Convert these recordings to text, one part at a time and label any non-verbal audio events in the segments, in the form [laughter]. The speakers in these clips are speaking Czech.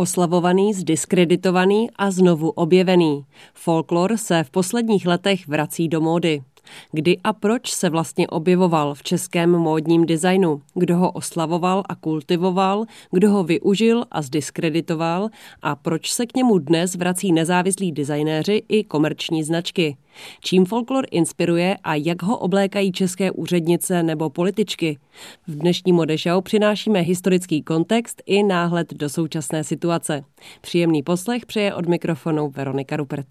Oslavovaný, zdiskreditovaný a znovu objevený. Folklor se v posledních letech vrací do módy. Kdy a proč se vlastně objevoval v českém módním designu? Kdo ho oslavoval a kultivoval? Kdo ho využil a zdiskreditoval? A proč se k němu dnes vrací nezávislí designéři i komerční značky? Čím folklor inspiruje a jak ho oblékají české úřednice nebo političky? V dnešní Modešau přinášíme historický kontext i náhled do současné situace. Příjemný poslech přeje od mikrofonu Veronika Rupert.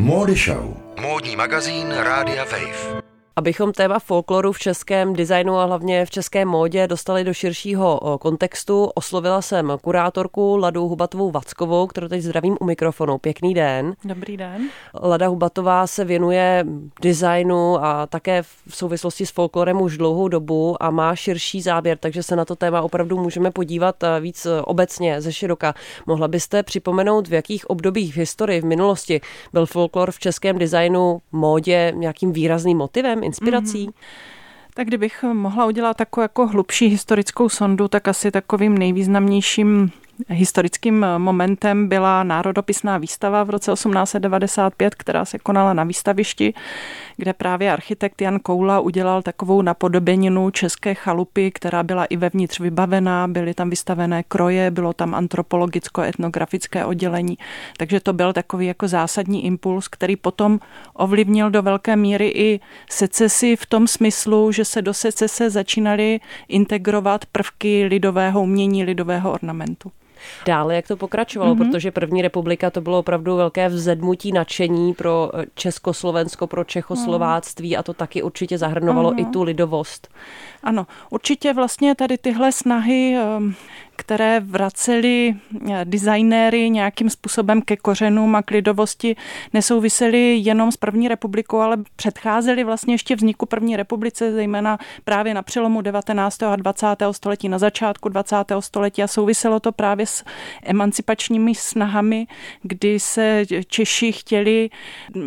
Modešau. Módní magazín Rádia Wave abychom téma folkloru v českém designu a hlavně v české módě dostali do širšího kontextu. Oslovila jsem kurátorku Ladu Hubatovou Vackovou, kterou teď zdravím u mikrofonu. Pěkný den. Dobrý den. Lada Hubatová se věnuje designu a také v souvislosti s folklorem už dlouhou dobu a má širší záběr, takže se na to téma opravdu můžeme podívat víc obecně ze široka. Mohla byste připomenout, v jakých obdobích v historii, v minulosti byl folklor v českém designu, módě nějakým výrazným motivem? Inspirací? Mm-hmm. Tak kdybych mohla udělat takovou jako hlubší historickou sondu, tak asi takovým nejvýznamnějším Historickým momentem byla národopisná výstava v roce 1895, která se konala na výstavišti, kde právě architekt Jan Koula udělal takovou napodobeninu české chalupy, která byla i vevnitř vybavená, byly tam vystavené kroje, bylo tam antropologicko-etnografické oddělení, takže to byl takový jako zásadní impuls, který potom ovlivnil do velké míry i secesy v tom smyslu, že se do secese začínaly integrovat prvky lidového umění, lidového ornamentu dále, jak to pokračovalo, mm-hmm. protože první republika to bylo opravdu velké vzedmutí nadšení pro eh, Československo, pro Čechoslováctví a to taky určitě zahrnovalo mm-hmm. i tu lidovost. Ano, určitě vlastně tady tyhle snahy ehm, které vracely eh, designéry nějakým způsobem ke kořenům a k lidovosti, nesouvisely jenom s první republikou, ale předcházely vlastně ještě vzniku první republice, zejména právě na přelomu 19. a 20. století, na začátku 20. století a souviselo to právě s emancipačními snahami, kdy se Češi chtěli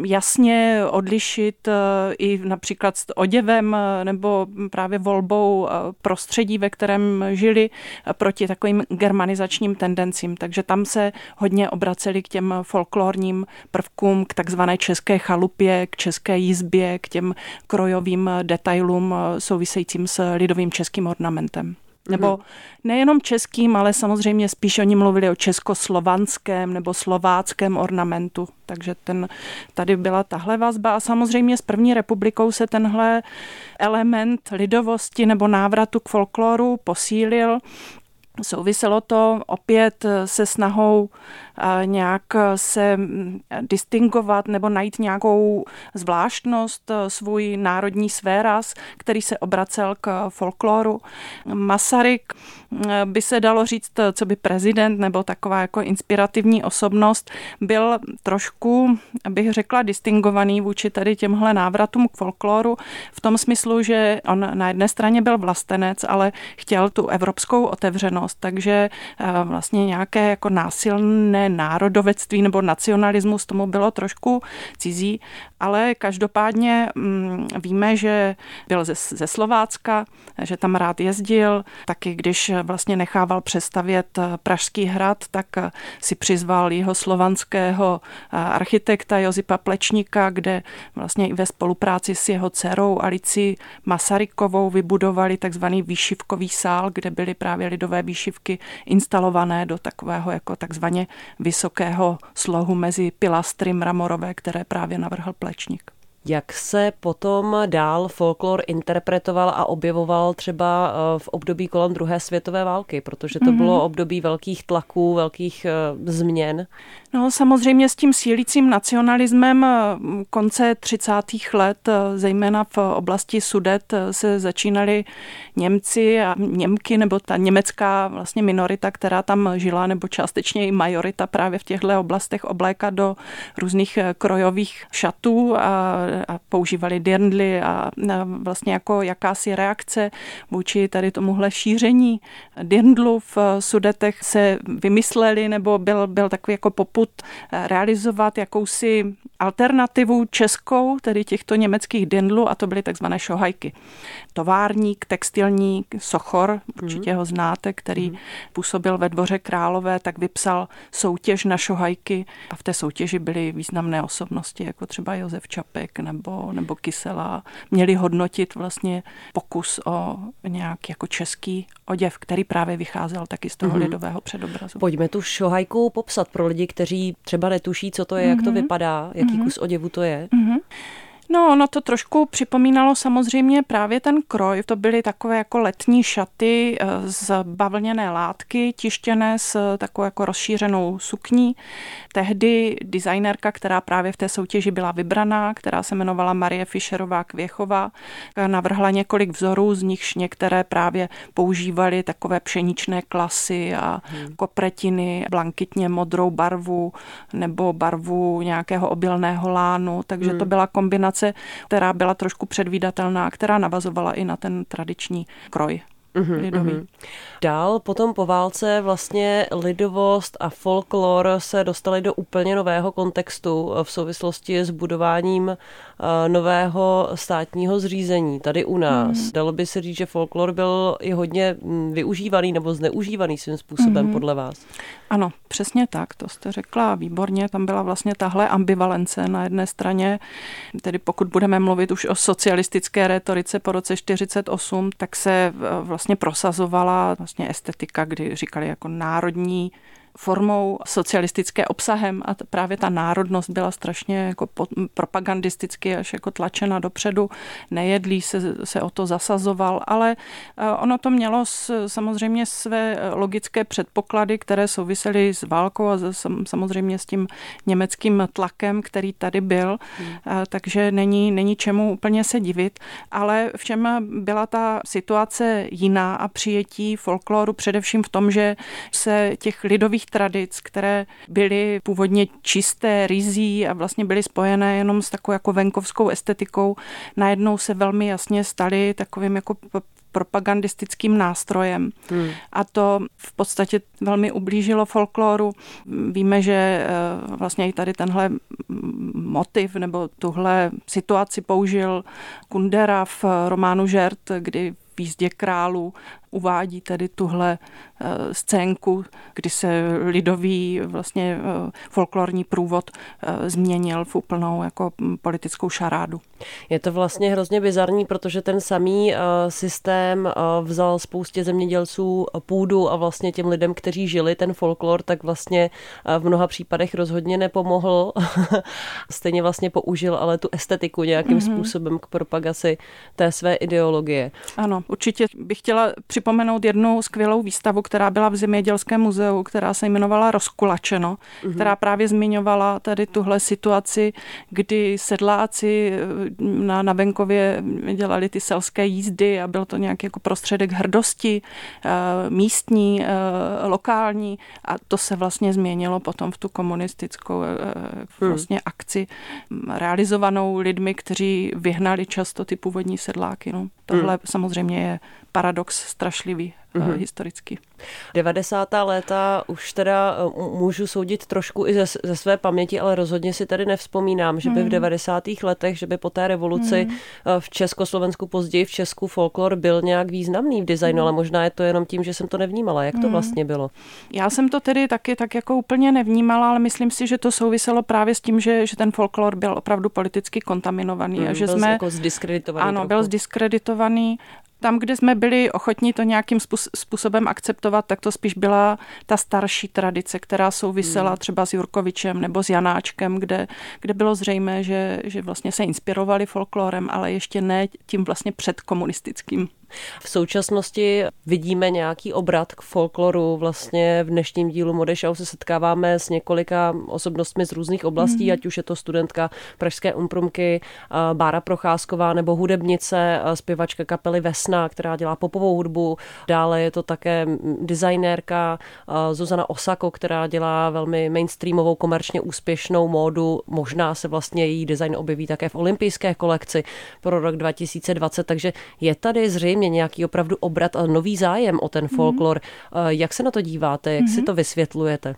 jasně odlišit eh, i například s oděvem eh, nebo právě volbou prostředí, ve kterém žili proti tak takovým germanizačním tendencím, takže tam se hodně obraceli k těm folklorním prvkům, k takzvané české chalupě, k české jízbě, k těm krojovým detailům souvisejícím s lidovým českým ornamentem. Nebo mhm. nejenom českým, ale samozřejmě spíš oni mluvili o českoslovanském nebo slováckém ornamentu. Takže ten, tady byla tahle vazba a samozřejmě s první republikou se tenhle element lidovosti nebo návratu k folkloru posílil Souviselo to opět se snahou nějak se mm, distingovat nebo najít nějakou zvláštnost, eh, svůj národní svéraz, který se obracel k folkloru. Masaryk eh, by se dalo říct, eh, co by prezident nebo taková jako inspirativní osobnost byl trošku, bych řekla, distingovaný vůči tady těmhle návratům k folkloru v tom smyslu, že on na jedné straně byl vlastenec, ale chtěl tu evropskou otevřenost, takže vlastně nějaké jako násilné národovectví nebo nacionalismus tomu bylo trošku cizí, ale každopádně mm, víme, že byl ze, ze Slovácka, že tam rád jezdil, taky když vlastně nechával přestavět Pražský hrad, tak si přizval jeho slovanského architekta Josipa Plečníka, kde vlastně i ve spolupráci s jeho dcerou Alicí Masarykovou vybudovali takzvaný výšivkový sál, kde byly právě lidové výšivky instalované do takového jako takzvaně vysokého slohu mezi pilastry mramorové, které právě navrhl Plečník společník. Jak se potom dál folklor interpretoval a objevoval třeba eh, v období kolem druhé světové války, protože to mm-hmm. bylo období velkých tlaků, velkých uh, změn? No samozřejmě s tím sílícím nacionalismem eh, konce 30. let, zejména v oblasti Sudet, se začínali Němci a Němky, nebo ta německá vlastně minorita, která tam žila, nebo částečně i majorita právě v těchto oblastech oblékat do různých krojových šatů a a používali dirndly a vlastně jako jakási reakce vůči tady tomuhle šíření dirndlu v Sudetech se vymysleli nebo byl, byl takový jako poput realizovat jakousi alternativu českou, tedy těchto německých dindlů, a to byly takzvané šohajky. Továrník, textilní Sochor, určitě ho znáte, který mm. působil ve dvoře Králové, tak vypsal soutěž na šohajky a v té soutěži byly významné osobnosti, jako třeba Josef Čapek nebo, nebo Kysela. Měli hodnotit vlastně pokus o nějak jako český oděv, který právě vycházel taky z toho mm. lidového předobrazu. Pojďme tu šohajku popsat pro lidi, kteří třeba netuší, co to je, mm. jak to mhm. vypadá, jaký mm. kus oděvu to je. Mm. No, ono to trošku připomínalo samozřejmě právě ten kroj. To byly takové jako letní šaty eh, z bavlněné látky, tištěné s takovou jako rozšířenou sukní. Tehdy designerka, která právě v té soutěži byla vybraná, která se jmenovala Marie Fischerová Kvěchová, navrhla několik vzorů, z nichž některé právě používaly takové pšeničné klasy a hmm. kopretiny, blankitně modrou barvu nebo barvu nějakého obilného lánu, takže hmm. to byla kombinace práce, která byla trošku předvídatelná, která navazovala i na ten tradiční kroj. Mm-hmm, lidový. Mm-hmm. Dál potom po válce vlastně lidovost a folklor se dostaly do úplně nového kontextu v souvislosti s budováním nového státního zřízení tady u nás. Mm. Dalo by se říct, že folklor byl i hodně mm, využívaný nebo zneužívaný svým způsobem mm. podle vás. Ano, přesně tak, to jste řekla výborně. Tam byla vlastně tahle ambivalence na jedné straně, tedy pokud budeme mluvit už o socialistické retorice po roce 48, tak se vlastně prosazovala vlastně estetika, kdy říkali jako národní formou socialistické obsahem a právě ta národnost byla strašně jako propagandisticky až jako tlačena dopředu. Nejedlí se, se o to zasazoval, ale eh, ono to mělo samozřejmě své logické předpoklady, které souvisely s válkou a samozřejmě s tím německým tlakem, který tady byl, hmm. Eh, takže není, není čemu úplně se divit, ale v čem byla ta situace jiná a přijetí folkloru především v tom, že se těch lidových starých tradic, které byly původně čisté, rizí a vlastně byly spojené jenom s takovou jako venkovskou estetikou, najednou se velmi jasně staly takovým jako propagandistickým nástrojem. Hmm. A to v podstatě velmi ublížilo folkloru. Víme, že eh, vlastně i tady tenhle motiv nebo tuhle situaci použil Kundera v románu Žert, kdy v jízdě králů uvádí tedy tuhle eh, scénku, kdy se lidový vlastně eh, folklorní průvod eh, změnil v úplnou jako politickou šarádu. Je to vlastně hrozně bizarní, protože ten samý systém vzal spoustě zemědělců půdu a vlastně těm lidem, kteří žili ten folklor, tak vlastně v mnoha případech rozhodně nepomohl. [laughs] Stejně vlastně použil ale tu estetiku nějakým mm-hmm. způsobem k propagaci té své ideologie. Ano, určitě bych chtěla při připomenout jednu skvělou výstavu, která byla v Zemědělském muzeu, která se jmenovala Rozkulačeno, mm-hmm. která právě zmiňovala tady tuhle situaci, kdy sedláci eh, na, na venkově dělali ty selské jízdy a byl to nějaký jako prostředek hrdosti, eh, místní, eh, lokální a to se vlastně změnilo potom v tu komunistickou hmm. vlastně akci realizovanou lidmi, kteří vyhnali často ty původní sedláky. No. Tohle hmm. samozřejmě je paradox strašlivý mm-hmm. historicky. 90. léta už teda eh, můžu soudit trošku i ze, ze své paměti, ale rozhodně si tady nevzpomínám, že by v 90. Mhm. letech, že by po té revoluci mm. v Československu, později v Česku folklor byl nějak významný v designu, mm. ale možná je to jenom tím, že jsem to nevnímala. Jak to mm. vlastně bylo? Já jsem to tedy taky tak jako úplně nevnímala, ale myslím si, že to souviselo právě s tím, že, že ten folklor byl opravdu politicky kontaminovaný mm, a že byl jsme... Jako zdiskreditovaný ano, trochu. byl zdiskreditovaný tam, kde jsme byli ochotní to nějakým způsobem akceptovat, tak to spíš byla ta starší tradice, která souvisela hmm. třeba s Jurkovičem nebo s Janáčkem, kde, kde bylo zřejmé, že, že vlastně se inspirovali folklorem, ale ještě ne tím vlastně předkomunistickým. V současnosti vidíme nějaký obrat k folkloru. Vlastně v dnešním dílu Modešau se setkáváme s několika osobnostmi z různých oblastí, mm. ať už je to studentka Pražské umprumky Bára Procházková nebo hudebnice, zpěvačka kapely Vesna, která dělá popovou hudbu. Dále je to také designérka Zuzana Osako, která dělá velmi mainstreamovou, komerčně úspěšnou módu. Možná se vlastně její design objeví také v olympijské kolekci pro rok 2020, takže je tady zřejmě samozřejmě nějaký opravdu obrat a nový zájem o ten folklor. Mm-hmm. Jak se na to díváte, jak mm-hmm. si mhm. to vysvětlujete?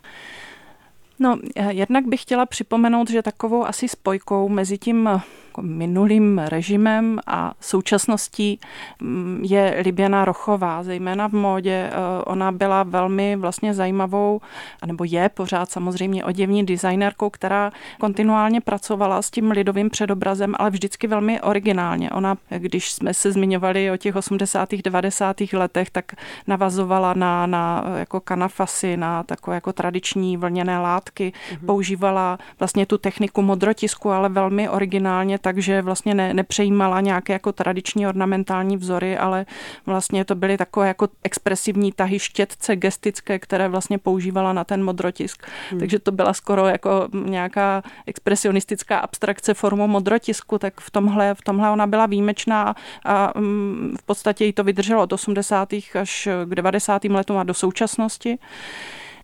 No, jednak bych chtěla připomenout, že takovou asi spojkou mezi tím jako minulým režimem a současností mm, je Liběna Rochová, zejména v módě. Eh, ona byla velmi vlastně zajímavou, nebo je pořád samozřejmě oděvní designérkou, která kontinuálně pracovala s tím lidovým předobrazem, ale vždycky velmi originálně. Ona, když jsme se zmiňovali o těch 80. 90. letech, tak navazovala na, na jako kanafasy, na takové jako tradiční vlněné látky, mm-hmm. používala vlastně tu techniku modrotisku, ale velmi originálně takže vlastně ne, nepřejímala nějaké jako tradiční ornamentální vzory, ale vlastně to byly takové jako expresivní tahy štětce gestické, které vlastně používala na ten modrotisk. Hmm. Takže to byla skoro jako nějaká expresionistická abstrakce formou modrotisku, tak v tomhle, v tomhle ona byla výjimečná a mm, v podstatě jí to vydrželo od 80. až k 90. letům a do současnosti.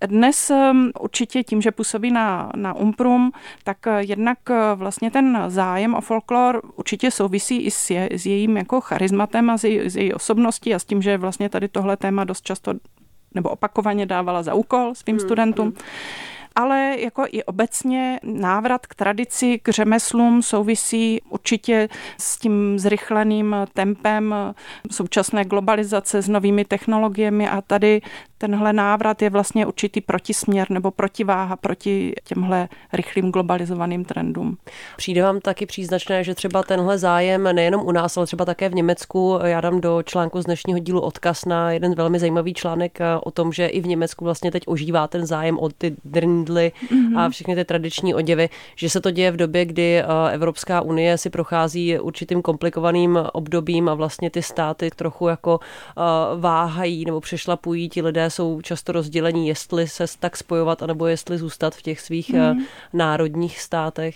Dnes ehm, určitě tím, že působí na, na Umprum, tak eh, jednak eh, vlastně ten zájem o folklor určitě souvisí i s, je, s jejím jako charizmatem a s, jej, s její osobností a s tím, že vlastně tady tohle téma dost často nebo opakovaně dávala za úkol svým hmm. studentům. Hmm ale jako i obecně návrat k tradici, k řemeslům souvisí určitě s tím zrychleným tempem současné globalizace s novými technologiemi a tady tenhle návrat je vlastně určitý protisměr nebo protiváha proti těmhle rychlým globalizovaným trendům. Přijde vám taky příznačné, že třeba tenhle zájem nejenom u nás, ale třeba také v Německu, já dám do článku z dnešního dílu odkaz na jeden velmi zajímavý článek eh, o tom, že i v Německu vlastně teď ožívá ten zájem o ty drindly mm-hmm. a všechny ty tradiční oděvy, že se to děje v době, kdy eh, Evropská unie si prochází určitým komplikovaným obdobím a vlastně ty státy trochu jako eh, váhají nebo přešlapují ti lidé jsou často rozdělení, jestli se tak spojovat, anebo jestli zůstat v těch svých mm. národních státech?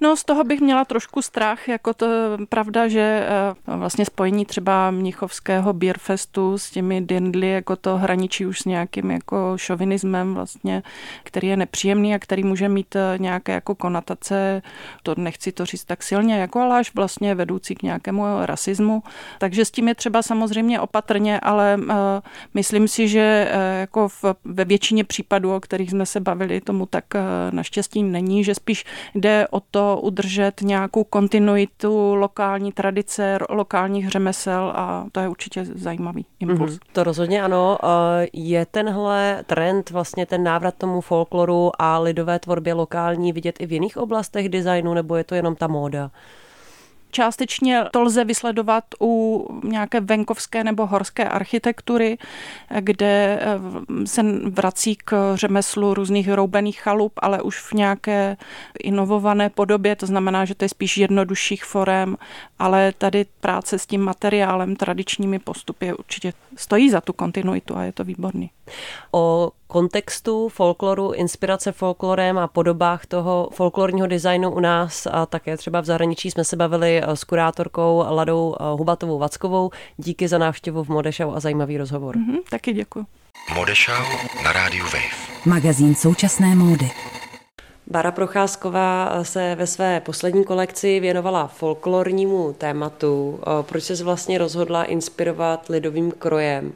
No z toho bych měla trošku strach, jako to pravda, že eh, vlastně spojení třeba Mnichovského Beerfestu s těmi dindly, jako to hraničí už s nějakým jako šovinismem vlastně, který je nepříjemný a který může mít eh, nějaké jako konotace, to nechci to říct tak silně, jako ale až vlastně vedoucí k nějakému rasismu. Takže s tím je třeba samozřejmě opatrně, ale uh, myslím si, že Eh, jako v, ve většině případů, o kterých jsme se bavili, tomu tak eh, naštěstí není, že spíš jde o to udržet nějakou kontinuitu lokální tradice, lokálních řemesel a to je určitě zajímavý impuls. Mm-hmm. To rozhodně ano. Eh, je tenhle trend, vlastně ten návrat tomu folkloru a lidové tvorbě lokální vidět i v jiných oblastech designu, nebo je to jenom ta móda? Částečně to lze vysledovat u nějaké venkovské nebo horské architektury, kde eh, se vrací k řemeslu různých roubených chalup, ale už v nějaké inovované podobě, to znamená, že to je spíš jednodušších forem, ale tady práce s tím materiálem, tradičními postupy určitě stojí za tu kontinuitu a je to výborný. O kontextu folkloru, inspirace folklorem a podobách toho folklorního designu u nás a také třeba v zahraničí jsme se bavili s kurátorkou Ladou Hubatovou Vackovou. Díky za návštěvu v Modešau a zajímavý rozhovor. Mm-hmm, taky děkuji. Modešau na rádiu Wave. Magazín současné módy. Bara Procházková se ve své poslední kolekci věnovala folklornímu tématu. Proč se vlastně rozhodla inspirovat lidovým krojem?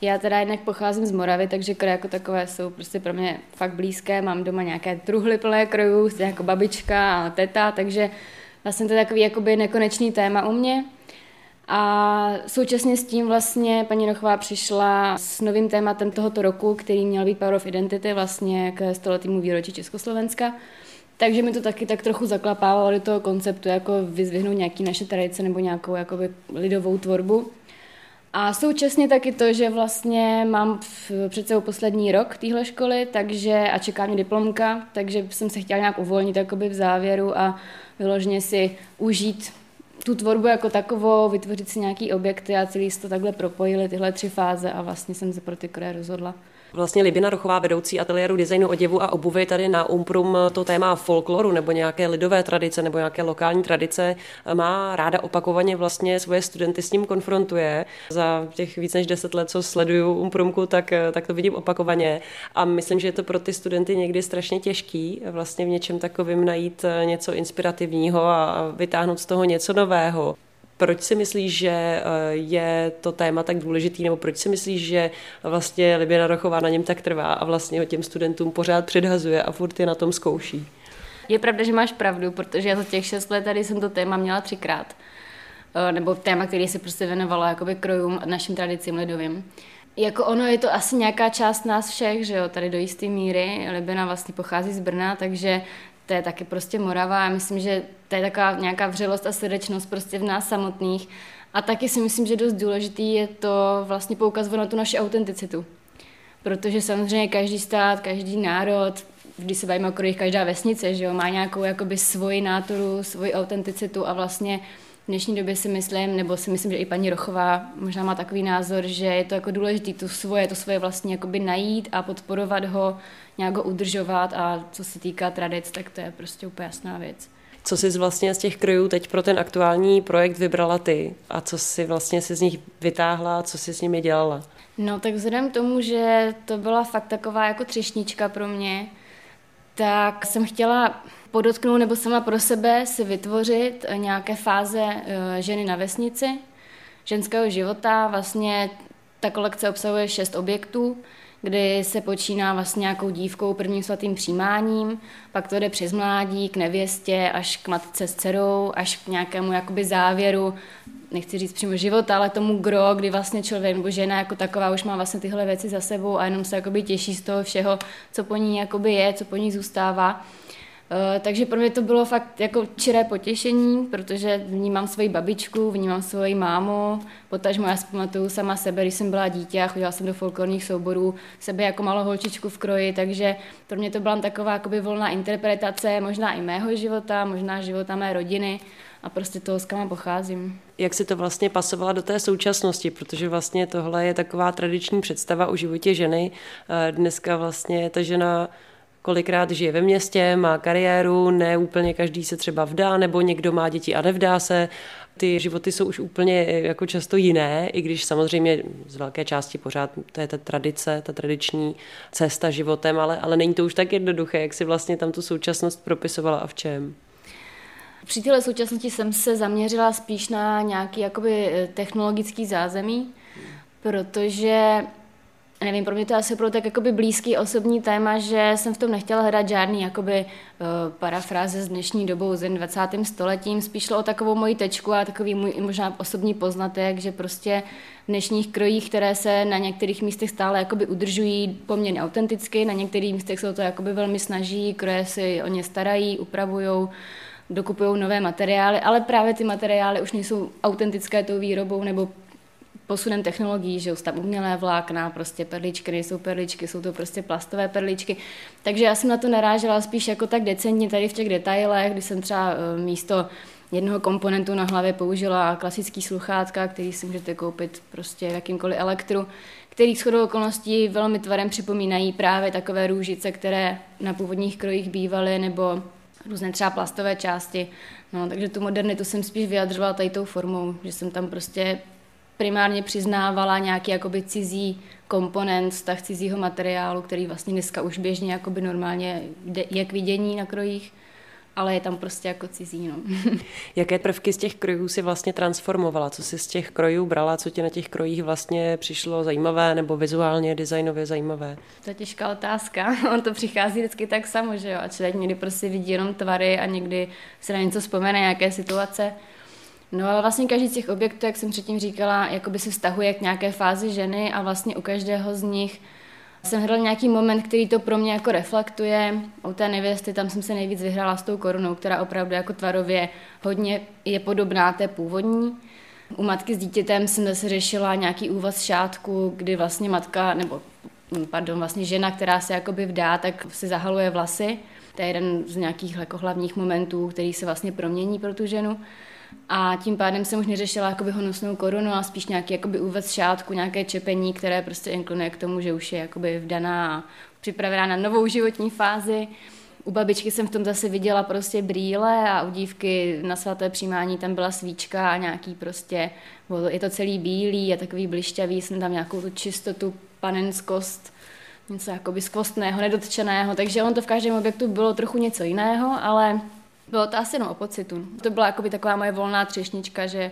Já teda jednak pocházím z Moravy, takže kroje jako takové jsou prostě pro mě fakt blízké. Mám doma nějaké truhly plné krojů, jako babička a teta, takže vlastně to je takový jakoby nekonečný téma u mě. A současně s tím vlastně paní Rochová přišla s novým tématem tohoto roku, který měl být Power of Identity vlastně k stoletýmu výročí Československa. Takže mi to taky tak trochu zaklapávalo do toho konceptu, jako vyzvihnout nějaký naše tradice nebo nějakou jakoby lidovou tvorbu. A současně taky to, že vlastně mám před sebou poslední rok téhle školy, takže a čeká mě diplomka, takže jsem se chtěla nějak uvolnit jakoby v závěru a vyloženě si užít tu tvorbu jako takovou, vytvořit si nějaký objekty a celý to takhle propojili, tyhle tři fáze a vlastně jsem se pro ty kroje rozhodla. Vlastně Libina Rochová, vedoucí ateliéru designu oděvu a obuvy tady na Umprum to téma folkloru nebo nějaké lidové tradice nebo nějaké lokální tradice má ráda opakovaně vlastně svoje studenty s ním konfrontuje. Za těch víc než deset let, co sleduju Umprumku, tak, tak to vidím opakovaně a myslím, že je to pro ty studenty někdy strašně těžký vlastně v něčem takovým najít něco inspirativního a vytáhnout z toho něco nového. Proč si myslíš, že eh, je to téma tak důležitý, nebo proč si myslíš, že vlastně Liběna Rochová na něm tak trvá a vlastně ho těm studentům pořád předhazuje a furt je na tom zkouší? Je pravda, že máš pravdu, protože já za těch šest let tady jsem to téma měla třikrát. Eh, nebo téma, který se prostě věnovalo jakoby krojům a našim tradicím lidovým. Jako ono je to asi nějaká část nás všech, že jo, tady do jisté míry. Libena vlastně pochází z Brna, takže to je taky prostě Morava. Já myslím, že to je taková nějaká vřelost a srdečnost prostě v nás samotných. A taky si myslím, že dost důležitý je to vlastně poukazovat na tu naši autenticitu. Protože samozřejmě každý stát, každý národ, když se bavíme o každá vesnice, že jo, má nějakou jakoby svoji náturu, svoji autenticitu a vlastně v dnešní době si myslím, nebo si myslím, že i paní Rochová možná má takový názor, že je to jako důležité tu svoje, to svoje vlastně jakoby najít a podporovat ho, nějak ho udržovat a co se týká tradic, tak to je prostě úplně jasná věc. Co jsi vlastně z těch krojů teď pro ten aktuální projekt vybrala ty a co jsi vlastně si z nich vytáhla a co jsi s nimi dělala? No tak vzhledem k tomu, že to byla fakt taková jako třešnička pro mě, tak jsem chtěla podotknout nebo sama pro sebe si vytvořit nějaké fáze eh, ženy na vesnici, ženského života. Vlastně ta kolekce obsahuje šest objektů, kdy se počíná vlastně nějakou dívkou prvním svatým přijímáním, pak to jde přes mládí, k nevěstě, až k matce s dcerou, až k nějakému jakoby závěru, nechci říct přímo života, ale tomu gro, kdy vlastně člověk nebo žena jako taková už má vlastně tyhle věci za sebou a jenom se jakoby těší z toho všeho, co po ní jakoby je, co po ní zůstává. Uh, takže pro mě to bylo fakt jako čiré potěšení, protože vnímám svoji babičku, vnímám svoji mámu, potažmo já pamatuju sama sebe, když jsem byla dítě a chodila jsem do folklorních souborů, sebe jako malou holčičku v kroji, takže pro mě to byla taková volná interpretace, možná i mého života, možná života mé rodiny a prostě toho, s pocházím. Jak si to vlastně pasovala do té současnosti, protože vlastně tohle je taková tradiční představa o životě ženy. Eh, dneska vlastně ta žena kolikrát žije ve městě, má kariéru, ne úplně každý se třeba vdá, nebo někdo má děti a nevdá se. Ty životy jsou už úplně jako často jiné, i když samozřejmě z velké části pořád to je ta tradice, ta tradiční cesta životem, ale, ale není to už tak jednoduché, jak si vlastně tam tu současnost propisovala a v čem. Při téhle současnosti jsem se zaměřila spíš na nějaký jakoby technologický zázemí, protože nevím, pro mě to asi bylo tak jakoby blízký osobní téma, že jsem v tom nechtěla hledat žádný jakoby uh, parafráze s dnešní dobou, s 20. stoletím, spíš šlo o takovou moji tečku a takový můj možná osobní poznatek, že prostě v dnešních krojích, které se na některých místech stále jakoby udržují poměrně autenticky, na některých místech se o to jakoby velmi snaží, kroje si o ně starají, upravují, dokupují nové materiály, ale právě ty materiály už nejsou autentické tou výrobou nebo posunem technologií, že jsou tam umělé vlákna, prostě perličky nejsou perličky, jsou to prostě plastové perličky. Takže já jsem na to narážela spíš jako tak decentně tady v těch detailech, kdy jsem třeba eh, místo jednoho komponentu na hlavě použila klasický sluchátka, který si můžete koupit prostě v jakýmkoliv elektru, který shodou okolností velmi tvarem připomínají právě takové růžice, které na původních krojích bývaly, nebo různé třeba plastové části. No, takže tu modernitu jsem spíš vyjadřovala tady tou formou, že jsem tam prostě primárně přiznávala nějaký jakoby cizí komponent, vztah cizího materiálu, který vlastně dneska už běžně jakoby normálně je k vidění na krojích, ale je tam prostě jako cizí. No. [laughs] Jaké prvky z těch krojů si vlastně transformovala? Co si z těch krojů brala? Co ti na těch krojích vlastně přišlo zajímavé nebo vizuálně, designově zajímavé? To je těžká otázka. [laughs] On to přichází vždycky tak samo, že jo? A člověk někdy prostě vidí jenom tvary a někdy se na něco vzpomene, nějaké situace. No ale vlastně každý z těch objektů, jak jsem předtím říkala, jakoby se vztahuje k nějaké fázi ženy a vlastně u každého z nich jsem hledala nějaký moment, který to pro mě jako reflektuje. U té nevěsty tam jsem se nejvíc vyhrála s tou korunou, která opravdu jako tvarově hodně je podobná té původní. U matky s dítětem jsem zase řešila nějaký úvaz šátku, kdy vlastně matka, nebo pardon, vlastně žena, která se jakoby vdá, tak si zahaluje vlasy. To je jeden z nějakých jako hlavních momentů, který se vlastně promění pro tu ženu. A tím pádem jsem už neřešila jakoby honosnou korunu a spíš nějaký jakoby úvod šátku, nějaké čepení, které prostě inklinuje k tomu, že už je jakoby vdaná a připravená na novou životní fázi. U babičky jsem v tom zase viděla prostě brýle a u dívky na svaté přijímání tam byla svíčka a nějaký prostě, je to celý bílý a takový blišťavý, jsem tam nějakou tu čistotu, panenskost, něco jakoby skvostného, nedotčeného, takže on to v každém objektu bylo trochu něco jiného, ale bylo to asi jenom o pocitu. To byla jakoby taková moje volná třešnička, že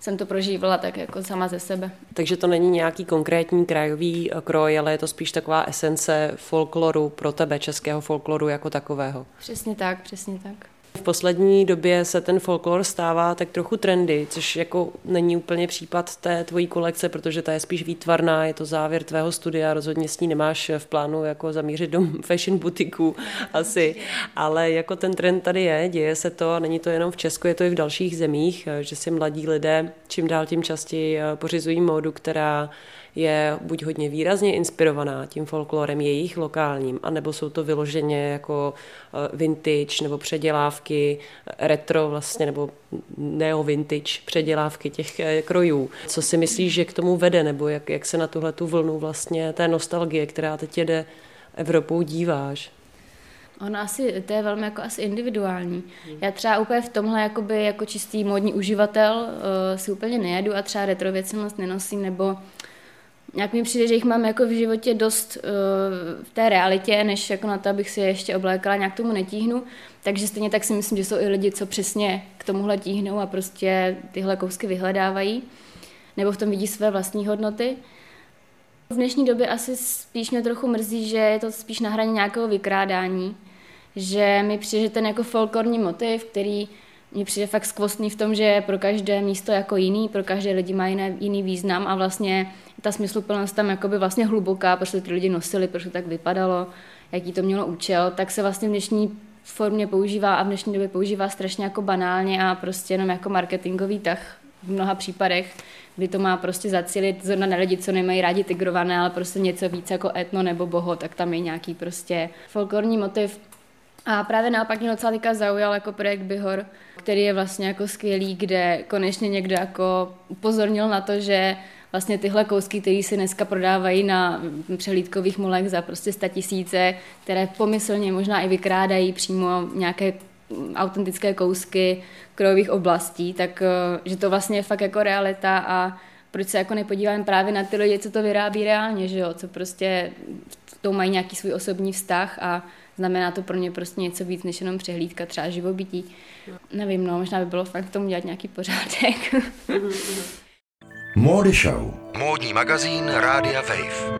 jsem to prožívala tak jako sama ze sebe. Takže to není nějaký konkrétní krajový kroj, ale je to spíš taková esence folkloru pro tebe, českého folkloru jako takového. Přesně tak, přesně tak. V poslední době se ten folklor stává tak trochu trendy, což jako není úplně případ té tvojí kolekce, protože ta je spíš výtvarná, je to závěr tvého studia, rozhodně s ní nemáš v plánu jako zamířit do [laughs] fashion butiků asi, ale jako ten trend tady je, děje se to a není to jenom v Česku, je to i v dalších zemích, že si mladí lidé čím dál tím častěji pořizují módu, která je buď hodně výrazně inspirovaná tím folklorem jejich lokálním, anebo jsou to vyloženě jako eh, vintage nebo předělávky, eh, retro vlastně, nebo neo-vintage předělávky těch eh, krojů. Co si myslíš, že k tomu vede, nebo jak, jak se na tuhle tu vlnu vlastně té nostalgie, která teď jede Evropou, díváš? Ono asi, to je velmi jako asi individuální. Já třeba úplně v tomhle jakoby, jako čistý módní uživatel uh, si úplně nejedu a třeba retro věci moc nenosím, nebo nějak mi přijde, že jich mám jako v životě dost uh, v té realitě, než jako na to, abych si je ještě oblékala, nějak tomu netíhnu. Takže stejně tak si myslím, že jsou i lidi, co přesně k tomuhle tíhnou a prostě tyhle kousky vyhledávají, nebo v tom vidí své vlastní hodnoty. V dnešní době asi spíš mě trochu mrzí, že je to spíš na hraně nějakého vykrádání, že mi přijde, že ten jako folklorní motiv, který mně přijde fakt skvostný v tom, že je pro každé místo jako jiný, pro každé lidi má jiný, jiný význam a vlastně ta smysluplnost tam jakoby vlastně hluboká, protože ty lidi nosili, protože to tak vypadalo, jaký to mělo účel, tak se vlastně v dnešní formě používá a v dnešní době používá strašně jako banálně a prostě jenom jako marketingový tah v mnoha případech, kdy to má prostě zacílit zrovna na lidi, co nemají rádi tigrované, ale prostě něco víc jako etno nebo boho, tak tam je nějaký prostě folklorní motiv. A právě naopak mě docela zaujal jako projekt Bihor, který je vlastně jako skvělý, kde konečně někdo jako upozornil na to, že vlastně tyhle kousky, které se dneska prodávají na přehlídkových molech za prostě tisíce, které pomyslně možná i vykrádají přímo nějaké autentické kousky krojových oblastí, tak eh, že to vlastně je fakt jako realita a proč se jako nepodíváme právě na ty lidi, co to vyrábí reálně, že jo, co prostě to mají nějaký svůj osobní vztah a znamená to pro ně prostě něco víc než jenom přehlídka třeba živobytí. Nevím, no, možná by bylo fakt tomu dělat nějaký pořádek. Módy Show. Módní magazín Rádia Wave.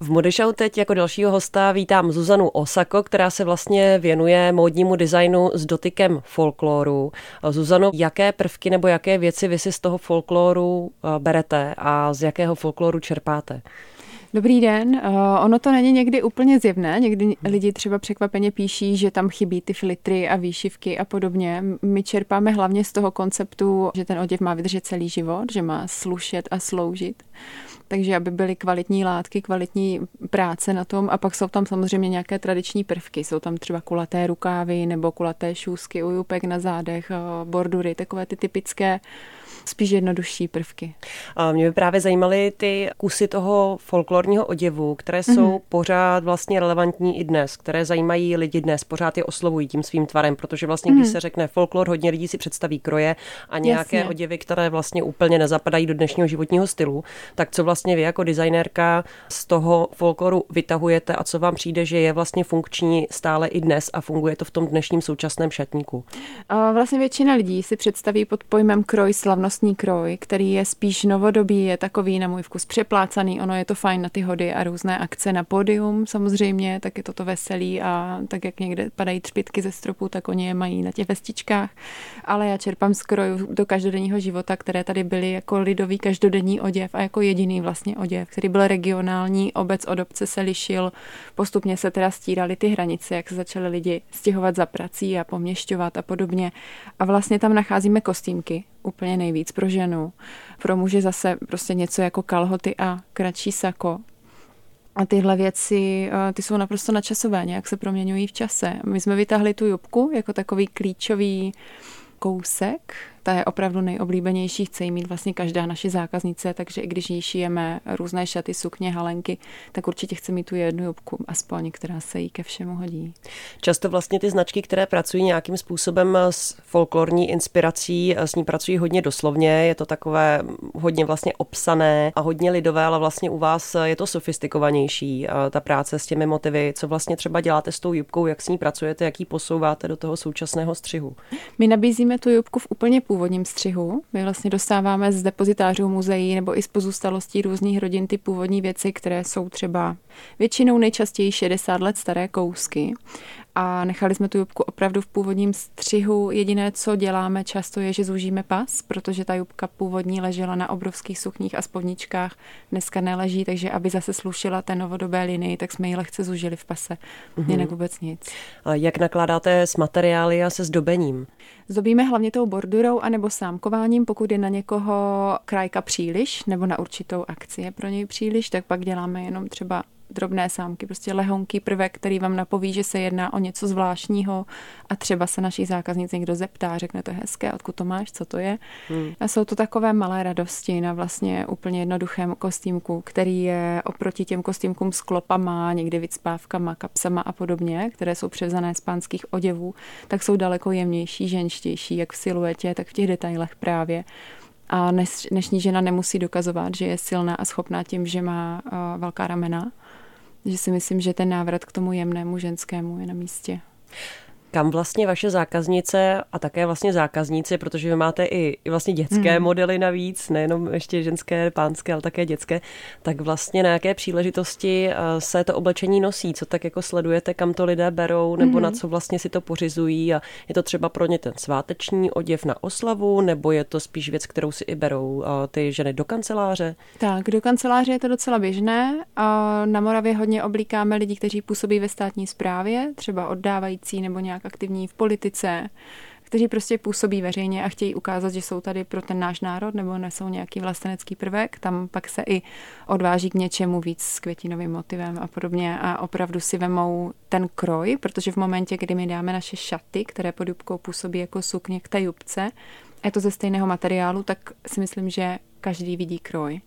V Modešau teď jako dalšího hosta vítám Zuzanu Osako, která se vlastně věnuje módnímu designu s dotykem folkloru. Zuzano, jaké prvky nebo jaké věci vy si z toho folkloru eh, berete a z jakého folkloru čerpáte? Dobrý den. Uh, ono to není někdy úplně zjevné. Někdy lidi třeba překvapeně píší, že tam chybí ty filtry a výšivky a podobně. My čerpáme hlavně z toho konceptu, že ten oděv má vydržet celý život, že má slušet a sloužit. Takže aby byly kvalitní látky, kvalitní práce na tom a pak jsou tam samozřejmě nějaké tradiční prvky. Jsou tam třeba kulaté rukávy nebo kulaté šůzky, ujupek na zádech, eh, bordury, takové ty typické spíš jednodušší prvky. A mě by právě zajímaly ty kusy toho folklorního oděvu, které jsou mm-hmm. pořád vlastně relevantní i dnes, které zajímají lidi dnes, pořád je oslovují tím svým tvarem, protože vlastně, mm-hmm. když mhm. se řekne folklor, hodně lidí si představí kroje a nějaké Jasně. oděvy, které vlastně úplně nezapadají do dnešního životního stylu. Tak co vlastně vy jako designérka z toho folkloru vytahujete a co vám přijde, že je vlastně funkční stále i dnes a funguje to v tom dnešním současném šatníku? A vlastně většina lidí si představí pod pojmem kroj slavnost vlastní kroj, který je spíš novodobý, je takový na můj vkus přeplácaný, ono je to fajn na ty hody a různé akce na pódium samozřejmě, tak je to to veselý a tak jak někde padají třpitky ze stropu, tak oni je mají na těch vestičkách, ale já čerpám z krojů do každodenního života, které tady byly jako lidový každodenní oděv a jako jediný vlastně oděv, který byl regionální, obec od obce se lišil, postupně se teda stíraly ty hranice, jak se začaly lidi stěhovat za prací a poměšťovat a podobně. A vlastně tam nacházíme kostýmky, úplně nejvíc pro ženu. Pro muže zase prostě něco jako kalhoty a kratší sako. A tyhle věci, eh, ty jsou naprosto načasové, nějak se proměňují v čase. My jsme vytáhli tu jubku jako takový klíčový kousek ta je opravdu nejoblíbenější, chce jí mít vlastně každá naše zákaznice, takže i když jí šijeme různé šaty, sukně, halenky, tak určitě chce mít tu jednu jubku, aspoň, která se jí ke všemu hodí. Často vlastně ty značky, které pracují nějakým způsobem s folklorní inspirací, s ní pracují hodně doslovně, je to takové hodně vlastně obsané a hodně lidové, ale vlastně u vás je to sofistikovanější, ta práce s těmi motivy. Co vlastně třeba děláte s tou jubkou, jak s ní pracujete, jak ji posouváte do toho současného střihu? My nabízíme tu jubku v úplně původním střihu. My vlastně dostáváme z depozitářů muzeí nebo i z pozůstalostí různých rodin ty původní věci, které jsou třeba většinou nejčastěji 60 let staré kousky a nechali jsme tu jubku opravdu v původním střihu. Jediné, co děláme často, je, že zúžíme pas, protože ta jubka původní ležela na obrovských sukních a spodničkách, dneska neleží, takže aby zase slušila té novodobé linii, tak jsme ji lehce zúžili v pase. Mm-hmm. Jinak vůbec nic. A jak nakládáte s materiály a se zdobením? Zdobíme hlavně tou bordurou anebo sámkováním, pokud je na někoho krajka příliš, nebo na určitou akci je pro něj příliš, tak pak děláme jenom třeba drobné sámky, prostě lehonký prvek, který vám napoví, že se jedná o něco zvláštního a třeba se naší zákaznici někdo zeptá, řekne to je hezké, odkud to máš, co to je. Hmm. A jsou to takové malé radosti na vlastně úplně jednoduchém kostýmku, který je oproti těm kostýmkům s klopama, někdy vycpávkama, kapsama a podobně, které jsou převzané z pánských oděvů, tak jsou daleko jemnější, ženštější, jak v siluetě, tak v těch detailech právě. A dnešní žena nemusí dokazovat, že je silná a schopná tím, že má uh, velká ramena, že si myslím, že ten návrat k tomu jemnému ženskému je na místě kam vlastně vaše zákaznice a také vlastně zákazníci, protože vy máte i, i vlastně dětské hmm. modely navíc, nejenom ještě ženské, pánské, ale také dětské, tak vlastně na jaké příležitosti eh, se to oblečení nosí, co tak jako sledujete, kam to lidé berou, nebo hmm. na co vlastně si to pořizují a je to třeba pro ně ten sváteční oděv na oslavu, nebo je to spíš věc, kterou si i berou eh, ty ženy do kanceláře? Tak, do kanceláře je to docela běžné. Na Moravě hodně oblíkáme lidi, kteří působí ve státní správě, třeba oddávající nebo nějak aktivní v politice, kteří prostě působí veřejně a chtějí ukázat, že jsou tady pro ten náš národ nebo nesou nějaký vlastenecký prvek. Tam pak se i odváží k něčemu víc s květinovým motivem a podobně a opravdu si vemou ten kroj, protože v momentě, kdy my dáme naše šaty, které pod jubkou působí jako sukně k té jubce, je to ze stejného materiálu, tak si myslím, že každý vidí kroj.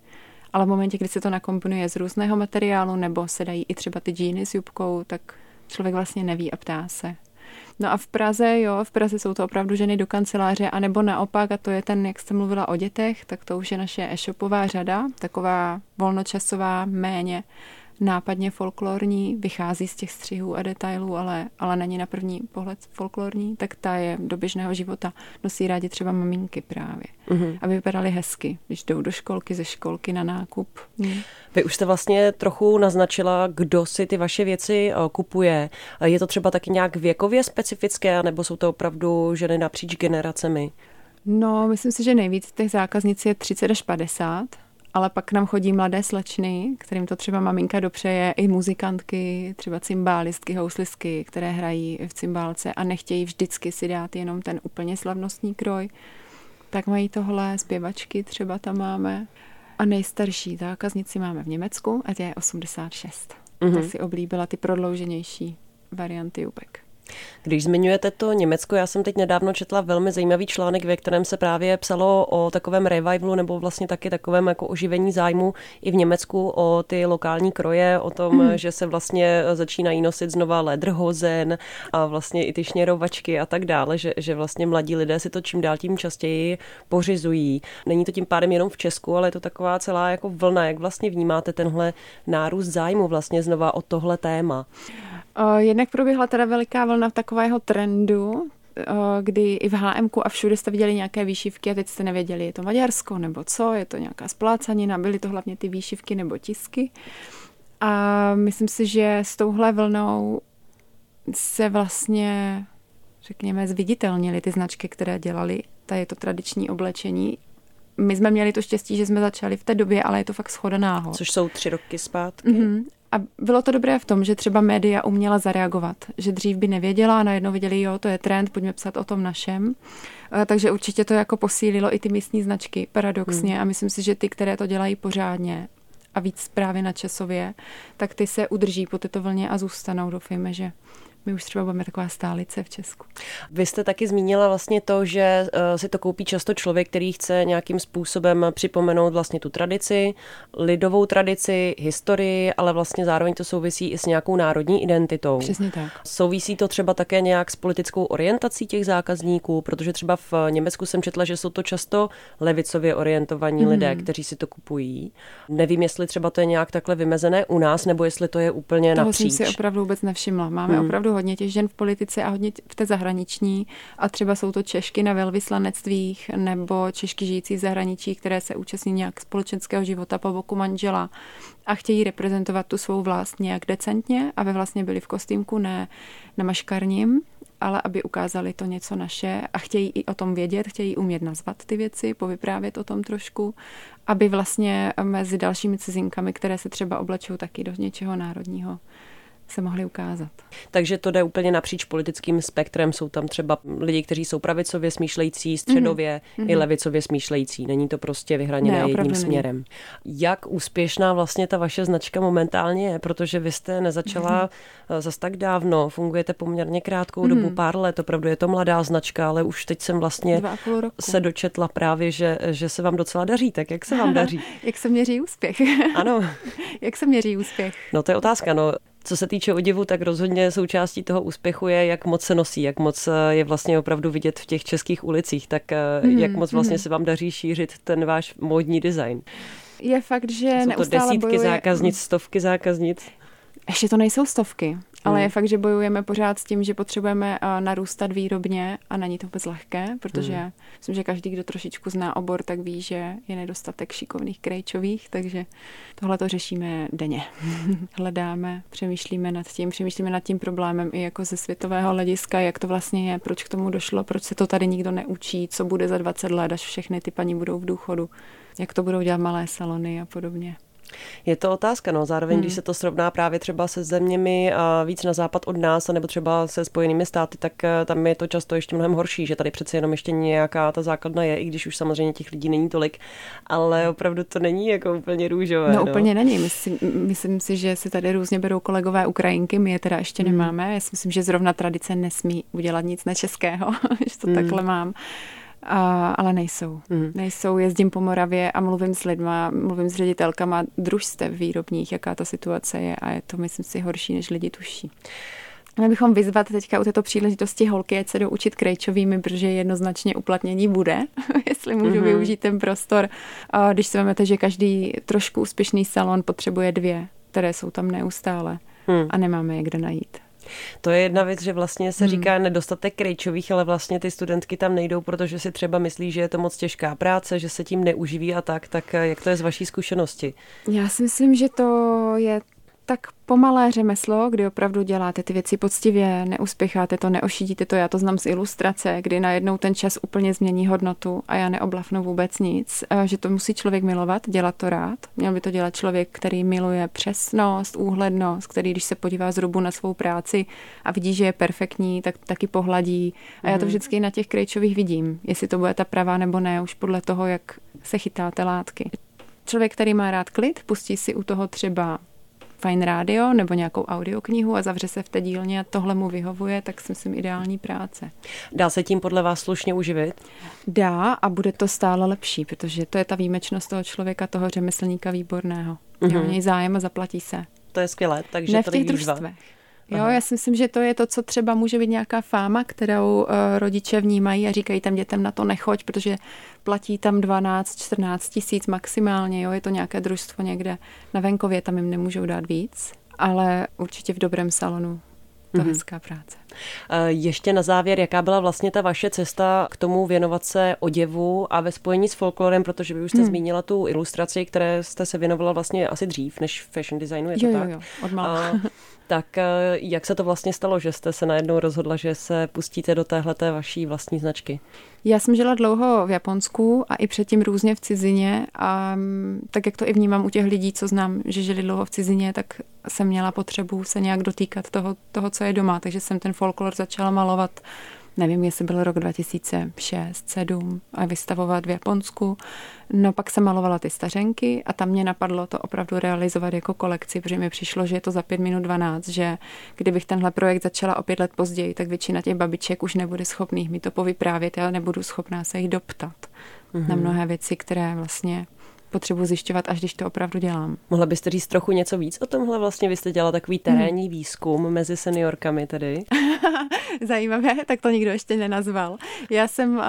Ale v momentě, kdy se to nakomponuje z různého materiálu nebo se dají i třeba ty džíny s jubkou, tak člověk vlastně neví a ptá se. No a v Praze, jo, v Praze jsou to opravdu ženy do kanceláře, anebo naopak, a to je ten, jak jste mluvila o dětech, tak to už je naše e-shopová řada, taková volnočasová, méně nápadně folklorní, vychází z těch střihů a detailů, ale, ale není na první pohled folklorní, tak ta je do běžného života. Nosí rádi třeba maminky právě, mm-hmm. aby vypadaly hezky, když jdou do školky, ze školky na nákup. Mm. Vy už jste vlastně trochu naznačila, kdo si ty vaše věci eh, kupuje. Je to třeba taky nějak věkově specifické, nebo jsou to opravdu ženy napříč generacemi? No, myslím si, že nejvíc těch zákaznic je 30 až 50 ale pak nám chodí mladé slečny, kterým to třeba maminka dopřeje, i muzikantky, třeba cymbálistky, houslistky, které hrají v cymbálce a nechtějí vždycky si dát jenom ten úplně slavnostní kroj. Tak mají tohle, zpěvačky třeba tam máme. A nejstarší zákaznici máme v Německu a tě je 86. Mm-hmm. Ta si oblíbila ty prodlouženější varianty jubek. Když zmiňujete to Německo, já jsem teď nedávno četla velmi zajímavý článek, ve kterém se právě psalo o takovém revivalu nebo vlastně taky takovém jako oživení zájmu i v Německu o ty lokální kroje, o tom, mm. že se vlastně začínají nosit znova ledrhozen a vlastně i ty šněrovačky a tak dále, že, že vlastně mladí lidé si to čím dál tím častěji pořizují. Není to tím pádem jenom v Česku, ale je to taková celá jako vlna. Jak vlastně vnímáte tenhle nárůst zájmu vlastně znova o tohle téma? Jednak proběhla teda veliká vlna takového trendu, kdy i v HM a všude jste viděli nějaké výšivky a teď jste nevěděli, je to Maďarsko nebo co, je to nějaká splácanina, byly to hlavně ty výšivky nebo tisky. A myslím si, že s touhle vlnou se vlastně, řekněme, zviditelnili ty značky, které dělali. Ta je to tradiční oblečení. My jsme měli to štěstí, že jsme začali v té době, ale je to fakt schoda náhod. Což jsou tři roky zpátky. Mm-hmm. A bylo to dobré v tom, že třeba média uměla zareagovat, že dřív by nevěděla a najednou viděli, jo, to je trend, pojďme psat o tom našem. Eh, takže určitě to jako posílilo i ty místní značky, paradoxně. Hmm. A myslím si, že ty, které to dělají pořádně a víc právě na časově, tak ty se udrží po této vlně a zůstanou. Doufejme, že my už třeba budeme taková stálice v Česku. Vy jste taky zmínila vlastně to, že eh, si to koupí často člověk, který chce nějakým způsobem připomenout vlastně tu tradici, lidovou tradici, historii, ale vlastně zároveň to souvisí i s nějakou národní identitou. Přesně tak. Souvisí to třeba také nějak s politickou orientací těch zákazníků, protože třeba v Německu jsem četla, že jsou to často levicově orientovaní mm. lidé, kteří si to kupují. Nevím, jestli třeba to je nějak takhle vymezené u nás, nebo jestli to je úplně Toho napříč. jsem si opravdu vůbec nevšimla. Máme mm. opravdu hodně těch žen v politice a hodně v té zahraniční. A třeba jsou to Češky na velvyslanectvích nebo Češky žijící v zahraničí, které se účastní nějak společenského života po boku manžela a chtějí reprezentovat tu svou vlast nějak decentně, aby vlastně byli v kostýmku, ne na maškarním, ale aby ukázali to něco naše a chtějí i o tom vědět, chtějí umět nazvat ty věci, povyprávět o tom trošku, aby vlastně mezi dalšími cizinkami, které se třeba oblečou taky do něčeho národního, se mohli ukázat. Takže to jde úplně napříč politickým spektrem. Jsou tam třeba lidi, kteří jsou pravicově smýšlející, středově mm-hmm. i levicově smýšlející. Není to prostě vyhraněné ne, jedním směrem. Není. Jak úspěšná vlastně ta vaše značka momentálně je? Protože vy jste nezačala mm-hmm. zas tak dávno, fungujete poměrně krátkou mm-hmm. dobu, pár let, opravdu je to mladá značka, ale už teď jsem vlastně se dočetla právě, že, že se vám docela daří. Tak jak se vám daří? [laughs] jak se měří úspěch? ano. [laughs] jak se měří úspěh? No to je otázka. No, co se týče oděvu, tak rozhodně součástí toho úspěchu je, jak moc se nosí, jak moc eh, je vlastně opravdu vidět v těch českých ulicích, tak mm, jak moc vlastně mm. se vám daří šířit ten váš módní design. Je fakt, že Jsou to desítky bojuje... zákaznic, stovky zákaznic? Ještě to nejsou stovky. Ale je hmm. fakt, že bojujeme pořád s tím, že potřebujeme uh, narůstat výrobně a není to vůbec lehké, protože hmm. myslím, že každý, kdo trošičku zná obor, tak ví, že je nedostatek šikovných krejčových, takže tohle to řešíme denně. [laughs] Hledáme, přemýšlíme nad tím, přemýšlíme nad tím problémem i jako ze světového hlediska, jak to vlastně je, proč k tomu došlo, proč se to tady nikdo neučí, co bude za 20 let, až všechny ty paní budou v důchodu, jak to budou dělat malé salony a podobně. Je to otázka, no. Zároveň, hmm. když se to srovná právě třeba se zeměmi a víc na západ od nás, nebo třeba se spojenými státy, tak eh, tam je to často ještě mnohem horší, že tady přece jenom ještě nějaká ta základna je, i když už samozřejmě těch lidí není tolik, ale opravdu to není jako úplně růžové. No, no. úplně není. Myslím, myslím si, že si tady různě berou kolegové Ukrajinky, my je teda ještě hmm. nemáme. Já si myslím, že zrovna tradice nesmí udělat nic nečeského, [laughs] že to hmm. takhle mám. A, ale nejsou. Mm. Nejsou, jezdím po Moravě a mluvím s lidma, mluvím s ředitelkama družstev výrobních, jaká ta situace je a je to, myslím si, horší, než lidi tuší. Měli bychom vyzvat teďka u této příležitosti holky, ať se jdou učit krejčovými, protože jednoznačně uplatnění bude, [laughs] jestli můžu mm-hmm. využít ten prostor. A když si vezmete, že každý trošku úspěšný salon potřebuje dvě, které jsou tam neustále mm. a nemáme je kde najít. To je jedna věc, že vlastně se hmm. říká nedostatek krejčových, ale vlastně ty studentky tam nejdou, protože si třeba myslí, že je to moc těžká práce, že se tím neuživí a tak. Tak eh, jak to je z vaší zkušenosti? Já si myslím, že to je tak pomalé řemeslo, kdy opravdu děláte ty věci poctivě, neuspěcháte to, neošidíte to, já to znám z ilustrace, kdy najednou ten čas úplně změní hodnotu a já neoblafnu vůbec nic, že to musí člověk milovat, dělat to rád. Měl by to dělat člověk, který miluje přesnost, úhlednost, který když se podívá zhrubu na svou práci a vidí, že je perfektní, tak taky pohladí. A já to mhm. vždycky na těch krejčových vidím, jestli to bude ta pravá nebo ne, už podle toho, jak se chytáte látky. Člověk, který má rád klid, pustí si u toho třeba fajn rádio nebo nějakou audioknihu a zavře se v té dílně a tohle mu vyhovuje, tak si myslím ideální práce. Dá se tím podle vás slušně uživit? Dá a bude to stále lepší, protože to je ta výjimečnost toho člověka, toho řemeslníka výborného. Mm-hmm. Jo, něj zájem a zaplatí se. To je skvělé, takže ne v těch družstvech. Jo, Aha. já si myslím, že to je to, co třeba může být nějaká fáma, kterou uh, rodiče vnímají a říkají tam dětem na to nechoď, protože platí tam 12-14 tisíc maximálně, jo, je to nějaké družstvo někde na venkově, tam jim nemůžou dát víc, ale určitě v dobrém salonu to mm-hmm. hezká práce. Eh, ještě na závěr, jaká byla vlastně ta vaše cesta k tomu věnovat se oděvu a ve spojení s folklorem, protože vy už jste hmm. zmínila tu ilustraci, které jste se věnovala vlastně asi dřív než fashion designu, je to jo, tak? Jo, jo, a, tak eh, jak se to vlastně stalo, že jste se najednou rozhodla, že se pustíte do téhleté vaší vlastní značky? Já jsem žila dlouho v Japonsku a i předtím různě v cizině a mm, tak jak to i vnímám u těch lidí, co znám, že žili dlouho v cizině, tak jsem měla potřebu se nějak dotýkat toho, toho co je doma, takže jsem ten folklor začala malovat nevím, jestli byl rok 2006, 7 a vystavovat v Japonsku. No pak jsem malovala ty stařenky a tam mě napadlo to opravdu realizovat jako kolekci, protože mi přišlo, že je to za 5 minut 12, že kdybych tenhle projekt začala o pět let později, tak většina těch babiček už nebude schopných mi to povyprávět, já nebudu schopná se jich doptat mm-hmm. na mnohé věci, které vlastně potřebuji zjišťovat, až když to opravdu dělám. Mohla byste říct trochu něco víc o tomhle? Vlastně vy jste dělala takový terénní hmm. výzkum mezi seniorkami tedy. [laughs] Zajímavé, tak to nikdo ještě nenazval. Já jsem uh,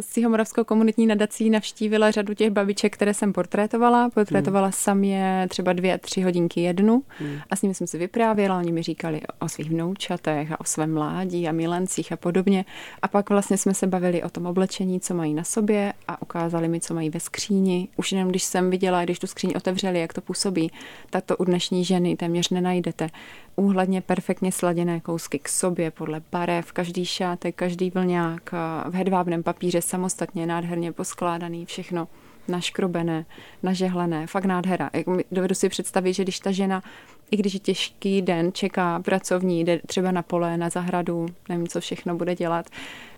s Jihomoravskou komunitní nadací navštívila řadu těch babiček, které jsem portrétovala. Portrétovala hmm. sam je třeba dvě, tři hodinky jednu hmm. a s nimi jsem si vyprávěla. Oni mi říkali o svých vnoučatech a o svém mládí a milencích a podobně. A pak vlastně jsme se bavili o tom oblečení, co mají na sobě a ukázali mi, co mají ve skříni. Už jenom když jsem viděla, když tu skříň otevřeli, jak to působí, tak to u dnešní ženy téměř nenajdete. Úhledně perfektně sladěné kousky k sobě podle barev, každý šátek, každý vlňák, v hedvábném papíře samostatně nádherně poskládaný, všechno naškrobené, nažehlené, fakt nádhera. Dovedu si představit, že když ta žena, i když je těžký den, čeká pracovní, jde třeba na pole, na zahradu, nevím, co všechno bude dělat,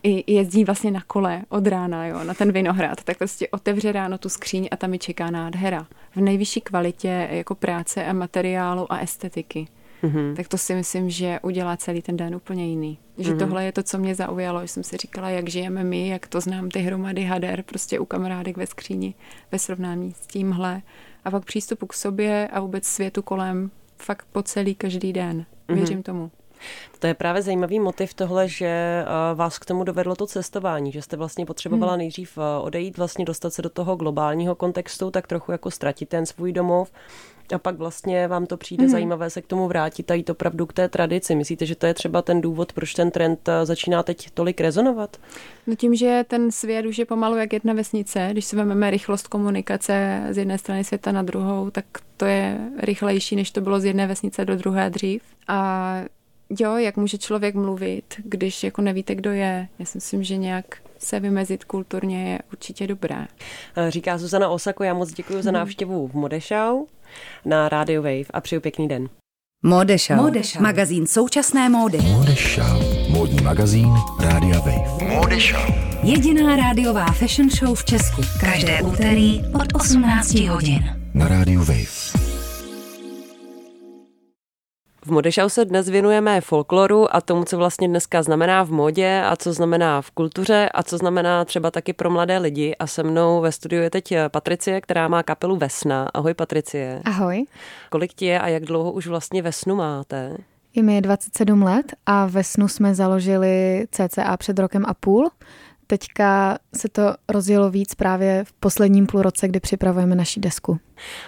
i jezdí vlastně na kole od rána, jo, na ten vinohrad, tak prostě otevře ráno tu skříň a tam mi čeká nádhera. V nejvyšší kvalitě jako práce a materiálu a estetiky. Mm-hmm. Tak to si myslím, že udělá celý ten den úplně jiný. Že mm-hmm. tohle je to, co mě zaujalo, že jsem si říkala, jak žijeme my, jak to znám ty hromady hader prostě u kamarádek ve skříni ve srovnání s tímhle. A pak přístupu k sobě a vůbec světu kolem fakt po celý každý den. Mm-hmm. Věřím tomu. To je právě zajímavý motiv tohle, že eh, vás k tomu dovedlo to cestování, že jste vlastně potřebovala hmm. nejdřív eh, odejít, vlastně dostat se do toho globálního kontextu, tak trochu jako ztratit ten svůj domov a pak vlastně vám to přijde mm. zajímavé se k tomu vrátit a jít opravdu k té tradici. Myslíte, že to je třeba ten důvod, proč ten trend eh, začíná teď tolik rezonovat? No tím, že ten svět už je pomalu jak jedna vesnice, když si vezmeme rychlost komunikace z jedné strany světa na druhou, tak to je rychlejší, než to bylo z jedné vesnice do druhé dřív. A jo, jak může člověk mluvit, když jako nevíte, kdo je. Já si myslím, že nějak se vymezit kulturně je určitě dobré. Eh, říká Zuzana Osako, já moc děkuji za mhm. návštěvu v Modešau na Radio Wave a přeju pěkný den. Modešau. Modešau. Magazín současné módy. Modešau. Módní magazín Rádia Wave. Modešau. Jediná rádiová fashion show v Česku. Každé úterý od 18 hodin. Na Rádiu Wave. V Modešau se dnes věnujeme folkloru a tomu, co vlastně dneska znamená v modě a co znamená v kultuře a co znamená třeba taky pro mladé lidi. A se mnou ve studiu je teď Patricie, která má kapelu Vesna. Ahoj Patricie. Ahoj. Kolik ti je a jak dlouho už vlastně Vesnu máte? Je mi 27 let a Vesnu jsme založili cca před rokem a půl. Teďka se to rozjelo víc právě v posledním půlroce, kdy připravujeme naši desku.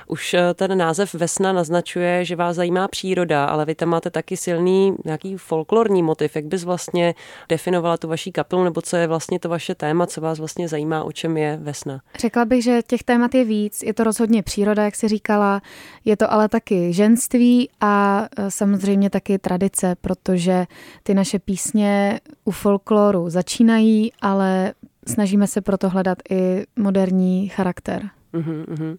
Už eh, ten název Vesna naznačuje, že vás zajímá příroda, ale vy tam máte taky silný nějaký folklorní motiv. Jak bys vlastně definovala tu vaší kapelu, nebo co je vlastně to vaše téma, co vás vlastně zajímá, o čem je Vesna? Řekla bych, že těch témat je víc. Je to rozhodně příroda, jak si říkala, je to ale taky ženství a eh, samozřejmě taky tradice, protože ty naše písně u folkloru začínají, ale snažíme se proto hledat i moderní charakter. Uhum, uhum.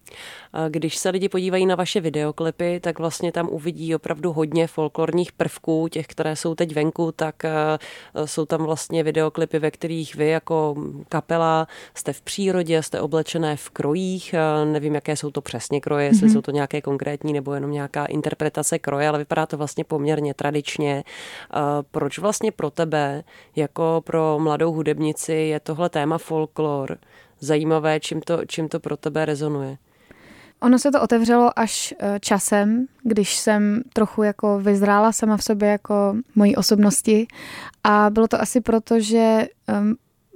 Když se lidi podívají na vaše videoklipy, tak vlastně tam uvidí opravdu hodně folklorních prvků, těch, které jsou teď venku, tak eh, jsou tam vlastně videoklipy, ve kterých vy jako kapela jste v přírodě, jste oblečené v krojích, eh, nevím, jaké jsou to přesně kroje, jestli mm-hmm. jsou to nějaké konkrétní nebo jenom nějaká interpretace kroje, ale vypadá to vlastně poměrně tradičně. Eh, proč vlastně pro tebe, jako pro mladou hudebnici, je tohle téma folklor? Zajímavé, čím to, čím to pro tebe rezonuje? Ono se to otevřelo až e, časem, když jsem trochu jako vyzrála sama v sobě jako mojí osobnosti a bylo to asi proto, že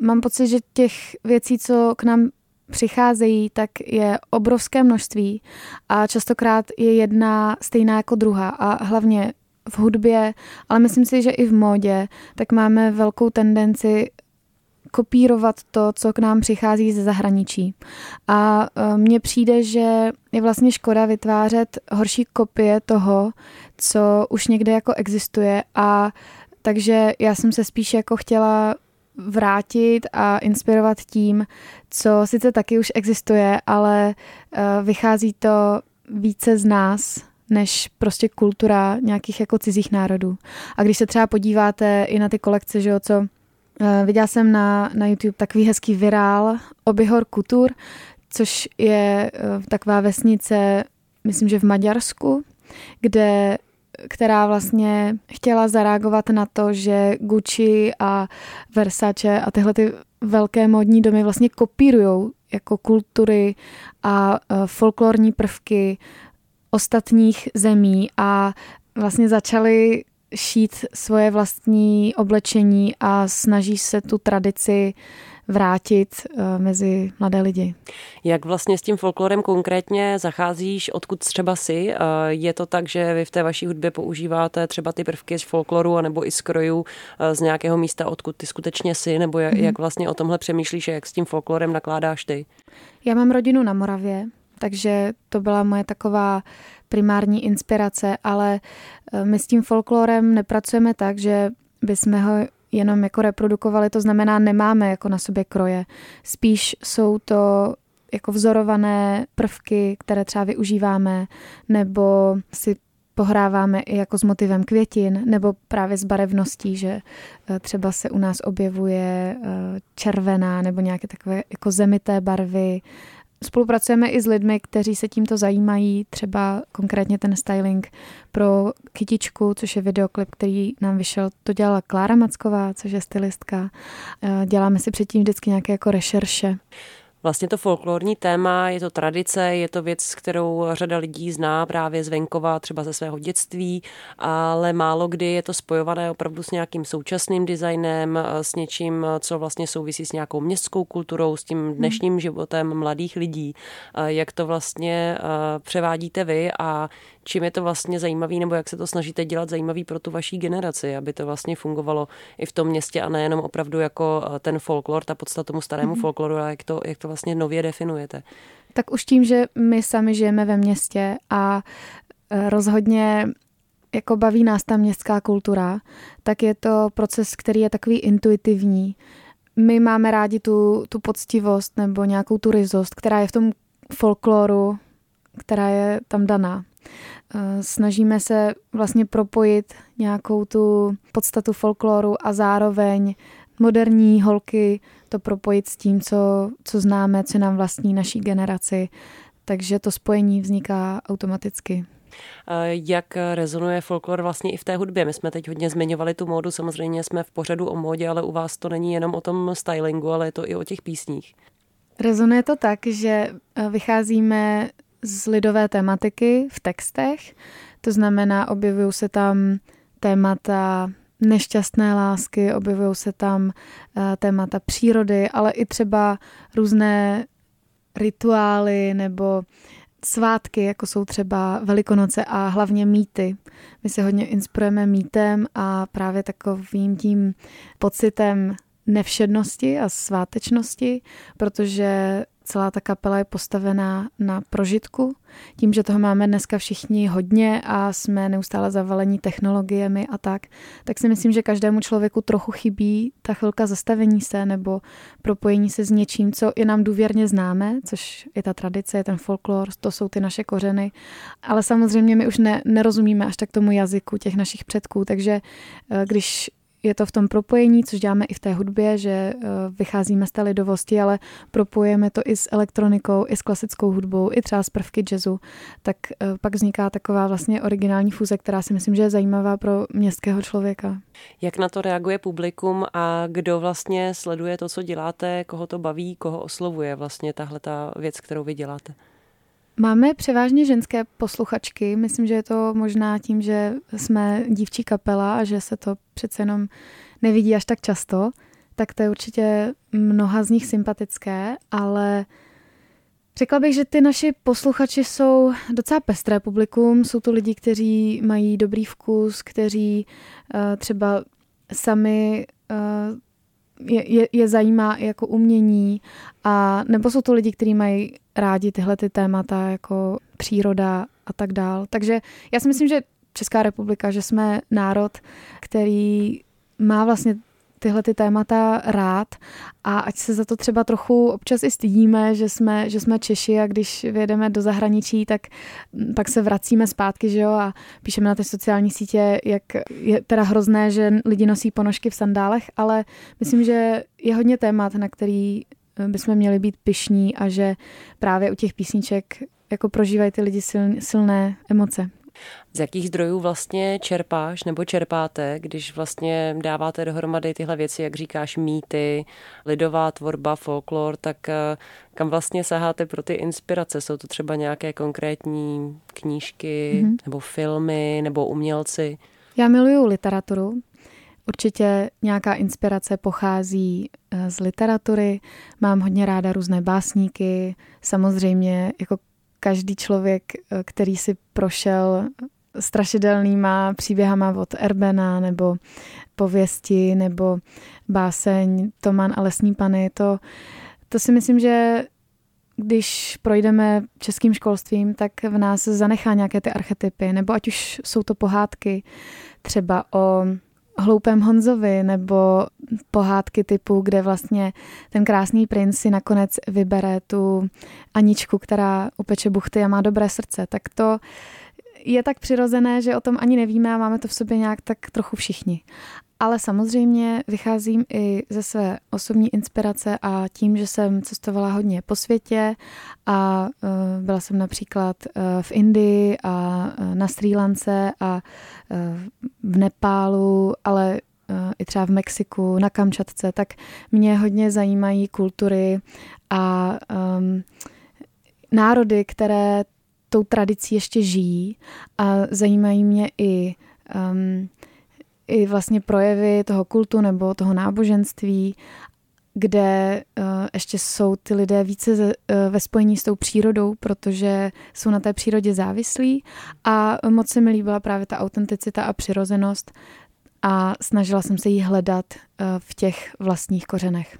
mám pocit, že těch věcí, co k nám přicházejí, tak je obrovské množství a častokrát je jedna stejná jako druhá a hlavně v hudbě, ale myslím si, že i v módě, tak máme velkou tendenci kopírovat to, co k nám přichází ze zahraničí. A e, mně přijde, že je vlastně škoda vytvářet horší kopie toho, co už někde jako existuje a takže já jsem se spíš jako chtěla vrátit a inspirovat tím, co sice taky už existuje, ale e, vychází to více z nás, než prostě kultura nějakých jako cizích národů. A když se třeba podíváte i na ty kolekce, že jo, co viděla jsem na, na YouTube takový hezký virál Obihor Kutur, což je eh, taková vesnice, myslím, že v Maďarsku, kde která vlastně chtěla zareagovat na to, že Gucci a Versace a tyhle ty velké módní domy vlastně kopírují jako kultury a folklorní prvky ostatních zemí a vlastně začali šít svoje vlastní oblečení a snaží se tu tradici vrátit eh, mezi mladé lidi. Jak vlastně s tím folklorem konkrétně zacházíš, odkud třeba si? Eh, je to tak, že vy v té vaší hudbě používáte třeba ty prvky z folkloru anebo i z krojů eh, z nějakého místa, odkud ty skutečně si, nebo jak, mm-hmm. jak vlastně o tomhle přemýšlíš a jak s tím folklorem nakládáš ty? Já mám rodinu na Moravě, takže to byla moje taková primární inspirace, ale my s tím folklorem nepracujeme tak, že bychom ho jenom jako reprodukovali, to znamená, nemáme jako na sobě kroje. Spíš jsou to jako vzorované prvky, které třeba využíváme, nebo si pohráváme i jako s motivem květin, nebo právě s barevností, že eh, třeba se u nás objevuje eh, červená nebo nějaké takové jako zemité barvy, Spolupracujeme i s lidmi, kteří se tímto zajímají, třeba konkrétně ten styling pro Kytičku, což je videoklip, který nám vyšel, to dělala Klára Macková, což je stylistka. Eh, děláme si předtím vždycky nějaké jako rešerše vlastně to folklorní téma, je to tradice, je to věc, kterou řada lidí zná právě z venkova, třeba ze svého dětství, ale málo kdy je to spojované opravdu s nějakým současným designem, s něčím, co vlastně souvisí s nějakou městskou kulturou, s tím hmm. dnešním životem mladých lidí. Jak to vlastně převádíte vy a čím je to vlastně zajímavý, nebo jak se to snažíte dělat zajímavý pro tu vaší generaci, aby to vlastně fungovalo i v tom městě a nejenom opravdu jako ten folklor, ta podstata tomu starému mm-hmm. folkloru, ale jak to, jak to vlastně nově definujete? Tak už tím, že my sami žijeme ve městě a e, rozhodně jako baví nás ta městská kultura, tak je to proces, který je takový intuitivní. My máme rádi tu, tu poctivost nebo nějakou tu rizost, která je v tom folkloru, která je tam daná. E, snažíme se vlastně propojit nějakou tu podstatu folkloru a zároveň moderní holky to propojit s tím, co, co známe, co nám vlastní naší generaci. Takže to spojení vzniká automaticky. Jak rezonuje folklor vlastně i v té hudbě? My jsme teď hodně zmiňovali tu módu, samozřejmě jsme v pořadu o módě, ale u vás to není jenom o tom stylingu, ale je to i o těch písních. Rezonuje to tak, že eh, vycházíme z lidové tematiky v textech, to znamená, objevují se tam témata nešťastné lásky, objevují se tam eh, témata přírody, ale i třeba různé rituály nebo svátky, jako jsou třeba Velikonoce a hlavně mýty. My se hodně inspirujeme mýtem a právě takovým tím pocitem nevšednosti a svátečnosti, protože celá ta kapela je postavená na prožitku. Tím, že toho máme dneska všichni hodně a jsme neustále zavalení technologiemi a tak, tak si myslím, že každému člověku trochu chybí ta chvilka zastavení se nebo propojení se s něčím, co je nám důvěrně známe, což je ta tradice, je ten folklor, to jsou ty naše kořeny. Ale samozřejmě my už ne, nerozumíme až tak tomu jazyku těch našich předků, takže eh, když je to v tom propojení, což děláme i v té hudbě, že eh, vycházíme z té lidovosti, ale propojujeme to i s elektronikou, i s klasickou hudbou, i třeba z prvky jazzu, tak eh, pak vzniká taková vlastně originální fúze, která si myslím, že je zajímavá pro městského člověka. Jak na to reaguje publikum a kdo vlastně sleduje to, co děláte, koho to baví, koho oslovuje vlastně tahle ta věc, kterou vy děláte? Máme převážně ženské posluchačky. Myslím, že je to možná tím, že jsme dívčí kapela a že se to přece jenom nevidí až tak často. Tak to je určitě mnoha z nich sympatické, ale řekla bych, že ty naši posluchači jsou docela pestré publikum. Jsou to lidi, kteří mají dobrý vkus, kteří uh, třeba sami uh, je, je, je zajímá jako umění a nebo jsou to lidi, kteří mají rádi tyhle ty témata jako příroda a tak dál. Takže já si myslím, že Česká republika, že jsme národ, který má vlastně tyhle ty témata rád. A ať se za to třeba trochu občas i stydíme, že jsme, že jsme Češi a když vyjedeme do zahraničí, tak pak se vracíme zpátky, že jo, a píšeme na ty sociální sítě, jak je teda hrozné, že lidi nosí ponožky v sandálech, ale myslím, že je hodně témat, na který bychom měli být pyšní a že právě u těch písniček jako prožívají ty lidi silné emoce Z jakých zdrojů vlastně čerpáš nebo čerpáte, když vlastně dáváte dohromady tyhle věci, jak říkáš, mýty, lidová tvorba, folklor, tak eh, kam vlastně saháte pro ty inspirace? Jsou to třeba nějaké konkrétní knížky mm-hmm. nebo filmy nebo umělci? Já miluju literaturu. Určitě nějaká inspirace pochází eh, z literatury. Mám hodně ráda různé básníky. Samozřejmě jako každý člověk, eh, který si prošel strašidelnýma příběhama od Erbena nebo pověsti nebo báseň Toman a lesní pany, to, to si myslím, že když projdeme českým školstvím, tak v nás zanechá nějaké ty archetypy, nebo ať už jsou to pohádky třeba o hloupém Honzovi, nebo pohádky typu, kde vlastně ten krásný princ si nakonec vybere tu Aničku, která upeče buchty a má dobré srdce, tak to je tak přirozené, že o tom ani nevíme a máme to v sobě nějak tak trochu všichni. Ale samozřejmě vycházím i ze své osobní inspirace a tím, že jsem cestovala hodně po světě a uh, byla jsem například uh, v Indii a uh, na Sri Lance a v Nepálu, ale i třeba v Mexiku, na Kamčatce, tak mě hodně zajímají kultury a um, národy, které tou tradicí ještě žijí. A zajímají mě i um, i vlastně projevy toho kultu nebo toho náboženství, kde uh, ještě jsou ty lidé více uh, ve spojení s tou přírodou, protože jsou na té přírodě závislí. A moc se mi líbila právě ta autenticita a přirozenost a snažila jsem se jí hledat eh, v těch vlastních kořenech.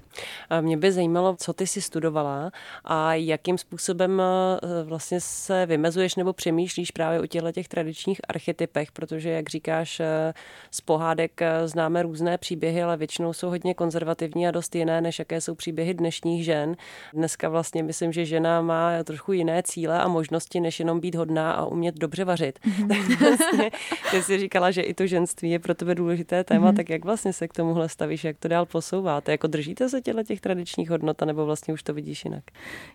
Mě by zajímalo, co ty si studovala a jakým způsobem eh, vlastně se vymezuješ nebo přemýšlíš právě o těchto těch tradičních archetypech, protože, jak říkáš, eh, z pohádek známe různé příběhy, ale většinou jsou hodně konzervativní a dost jiné, než jaké jsou příběhy dnešních žen. Dneska vlastně myslím, že žena má trochu jiné cíle a možnosti, než jenom být hodná a umět dobře vařit. Mm-hmm. [laughs] vlastně, ty jsi říkala, že i to ženství je pro tebe důležité téma, mm-hmm. tak jak vlastně se k tomuhle stavíš, jak to dál posouváte? Jako držíte se těchto těch tradičních hodnot, nebo vlastně už to vidíš jinak?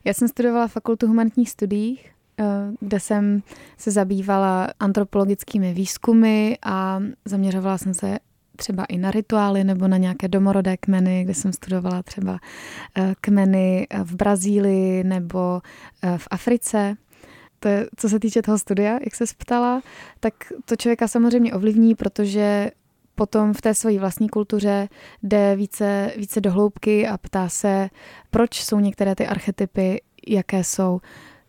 Já jsem studovala fakultu humanitních studií, eh, kde jsem se zabývala antropologickými výzkumy a zaměřovala jsem se třeba i na rituály nebo na nějaké domorodé kmeny, kde jsem studovala třeba eh, kmeny v Brazílii nebo eh, v Africe. To je, co se týče toho studia, jak se ptala, tak to člověka samozřejmě ovlivní, protože potom v té své vlastní kultuře jde více, více do hloubky a ptá se, proč jsou některé ty archetypy, jaké jsou.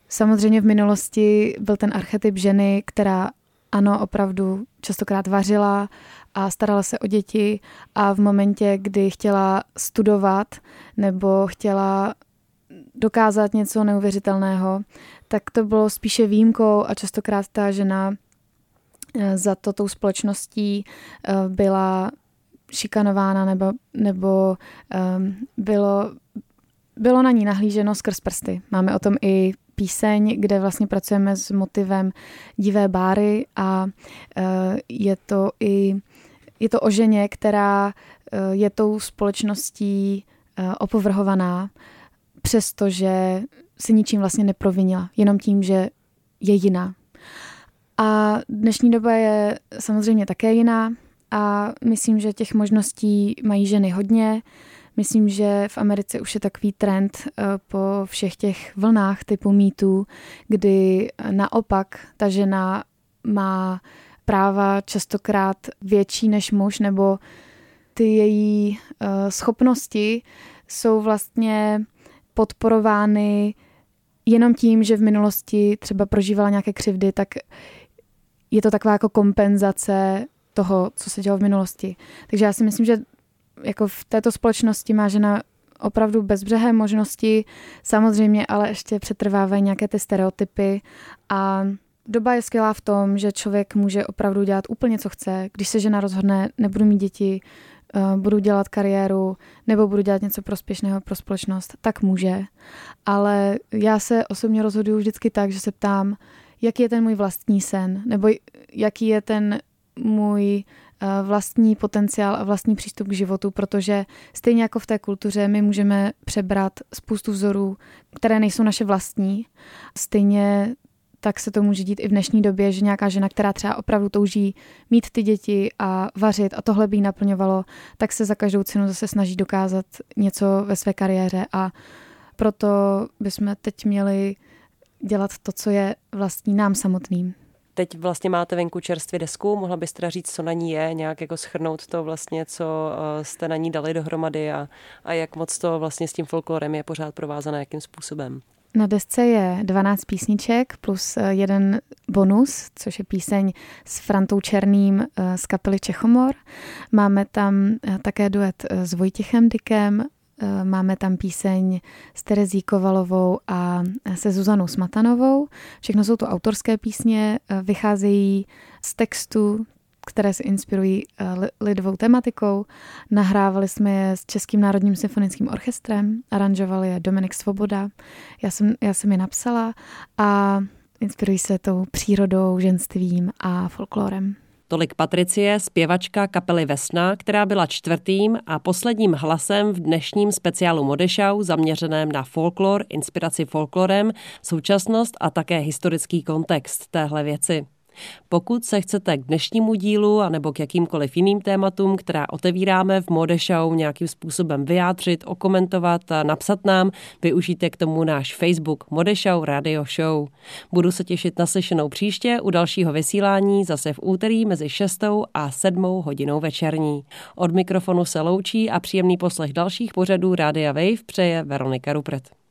Samozřejmě v minulosti byl ten archetyp ženy, která ano, opravdu častokrát vařila a starala se o děti a v momentě, kdy chtěla studovat nebo chtěla dokázat něco neuvěřitelného, tak to bylo spíše výjimkou a častokrát ta žena za to tou společností eh, byla šikanována nebo, nebo um, bylo, bylo na ní nahlíženo skrz prsty. Máme o tom i píseň, kde vlastně pracujeme s motivem divé báry a uh, je to i je to o ženě, která uh, je tou společností uh, opovrhovaná, přestože si ničím vlastně neprovinila, jenom tím, že je jiná. A dnešní doba je samozřejmě také jiná a myslím, že těch možností mají ženy hodně. Myslím, že v Americe už je takový trend eh, po všech těch vlnách typu mýtů, kdy naopak ta žena má práva častokrát větší než muž, nebo ty její eh, schopnosti jsou vlastně podporovány jenom tím, že v minulosti třeba prožívala nějaké křivdy, tak je to taková jako kompenzace toho, co se dělo v minulosti. Takže já si myslím, že jako v této společnosti má žena opravdu bezbřehé možnosti, samozřejmě, ale ještě přetrvávají nějaké ty stereotypy a doba je skvělá v tom, že člověk může opravdu dělat úplně, co chce. Když se žena rozhodne, nebudu mít děti, eh, budu dělat kariéru nebo budu dělat něco prospěšného pro společnost, tak může. Ale já se osobně rozhoduju vždycky tak, že se ptám, jaký je ten můj vlastní sen, nebo jaký je ten můj eh, vlastní potenciál a vlastní přístup k životu, protože stejně jako v té kultuře my můžeme přebrat spoustu vzorů, které nejsou naše vlastní. Stejně tak se to může dít i v dnešní době, že nějaká žena, která třeba opravdu touží mít ty děti a vařit a tohle by jí naplňovalo, tak se za každou cenu zase snaží dokázat něco ve své kariéře. A proto bychom teď měli dělat to, co je vlastní nám samotným. Teď vlastně máte venku čerstvě desku, mohla byste říct, co na ní je, nějak jako schrnout to vlastně, co eh, jste na ní dali dohromady a, a jak moc to vlastně s tím folklorem je pořád provázané, jakým způsobem. Na desce je 12 písniček plus eh, jeden bonus, což je píseň s Frantou Černým eh, z kapely Čechomor. Máme tam také duet s Vojtěchem Dykem, máme tam píseň s Terezí Kovalovou a se Zuzanou Smatanovou. Všechno jsou to autorské písně, eh, vycházejí z textu, které se inspirují eh, lidovou tematikou. Nahrávali jsme je s Českým národním symfonickým orchestrem, aranžoval je Dominik Svoboda. Já jsem, já jsem je napsala a inspirují se tou přírodou, ženstvím a folklorem. Tolik Patricie, zpěvačka kapely Vesna, která byla čtvrtým a posledním hlasem v dnešním speciálu Modešau zaměřeném na folklor, inspiraci folklorem, současnost a také historický kontext téhle věci. Pokud se chcete k dnešnímu dílu anebo k jakýmkoliv jiným tématům, která otevíráme v Mode Show, nějakým způsobem vyjádřit, okomentovat a napsat nám, využijte k tomu náš Facebook Mode Show Radio Show. Budu se těšit na slyšenou příště u dalšího vysílání zase v úterý mezi 6 a 7 hodinou večerní. Od mikrofonu se loučí a příjemný poslech dalších pořadů Rádia Wave přeje Veronika Rupert.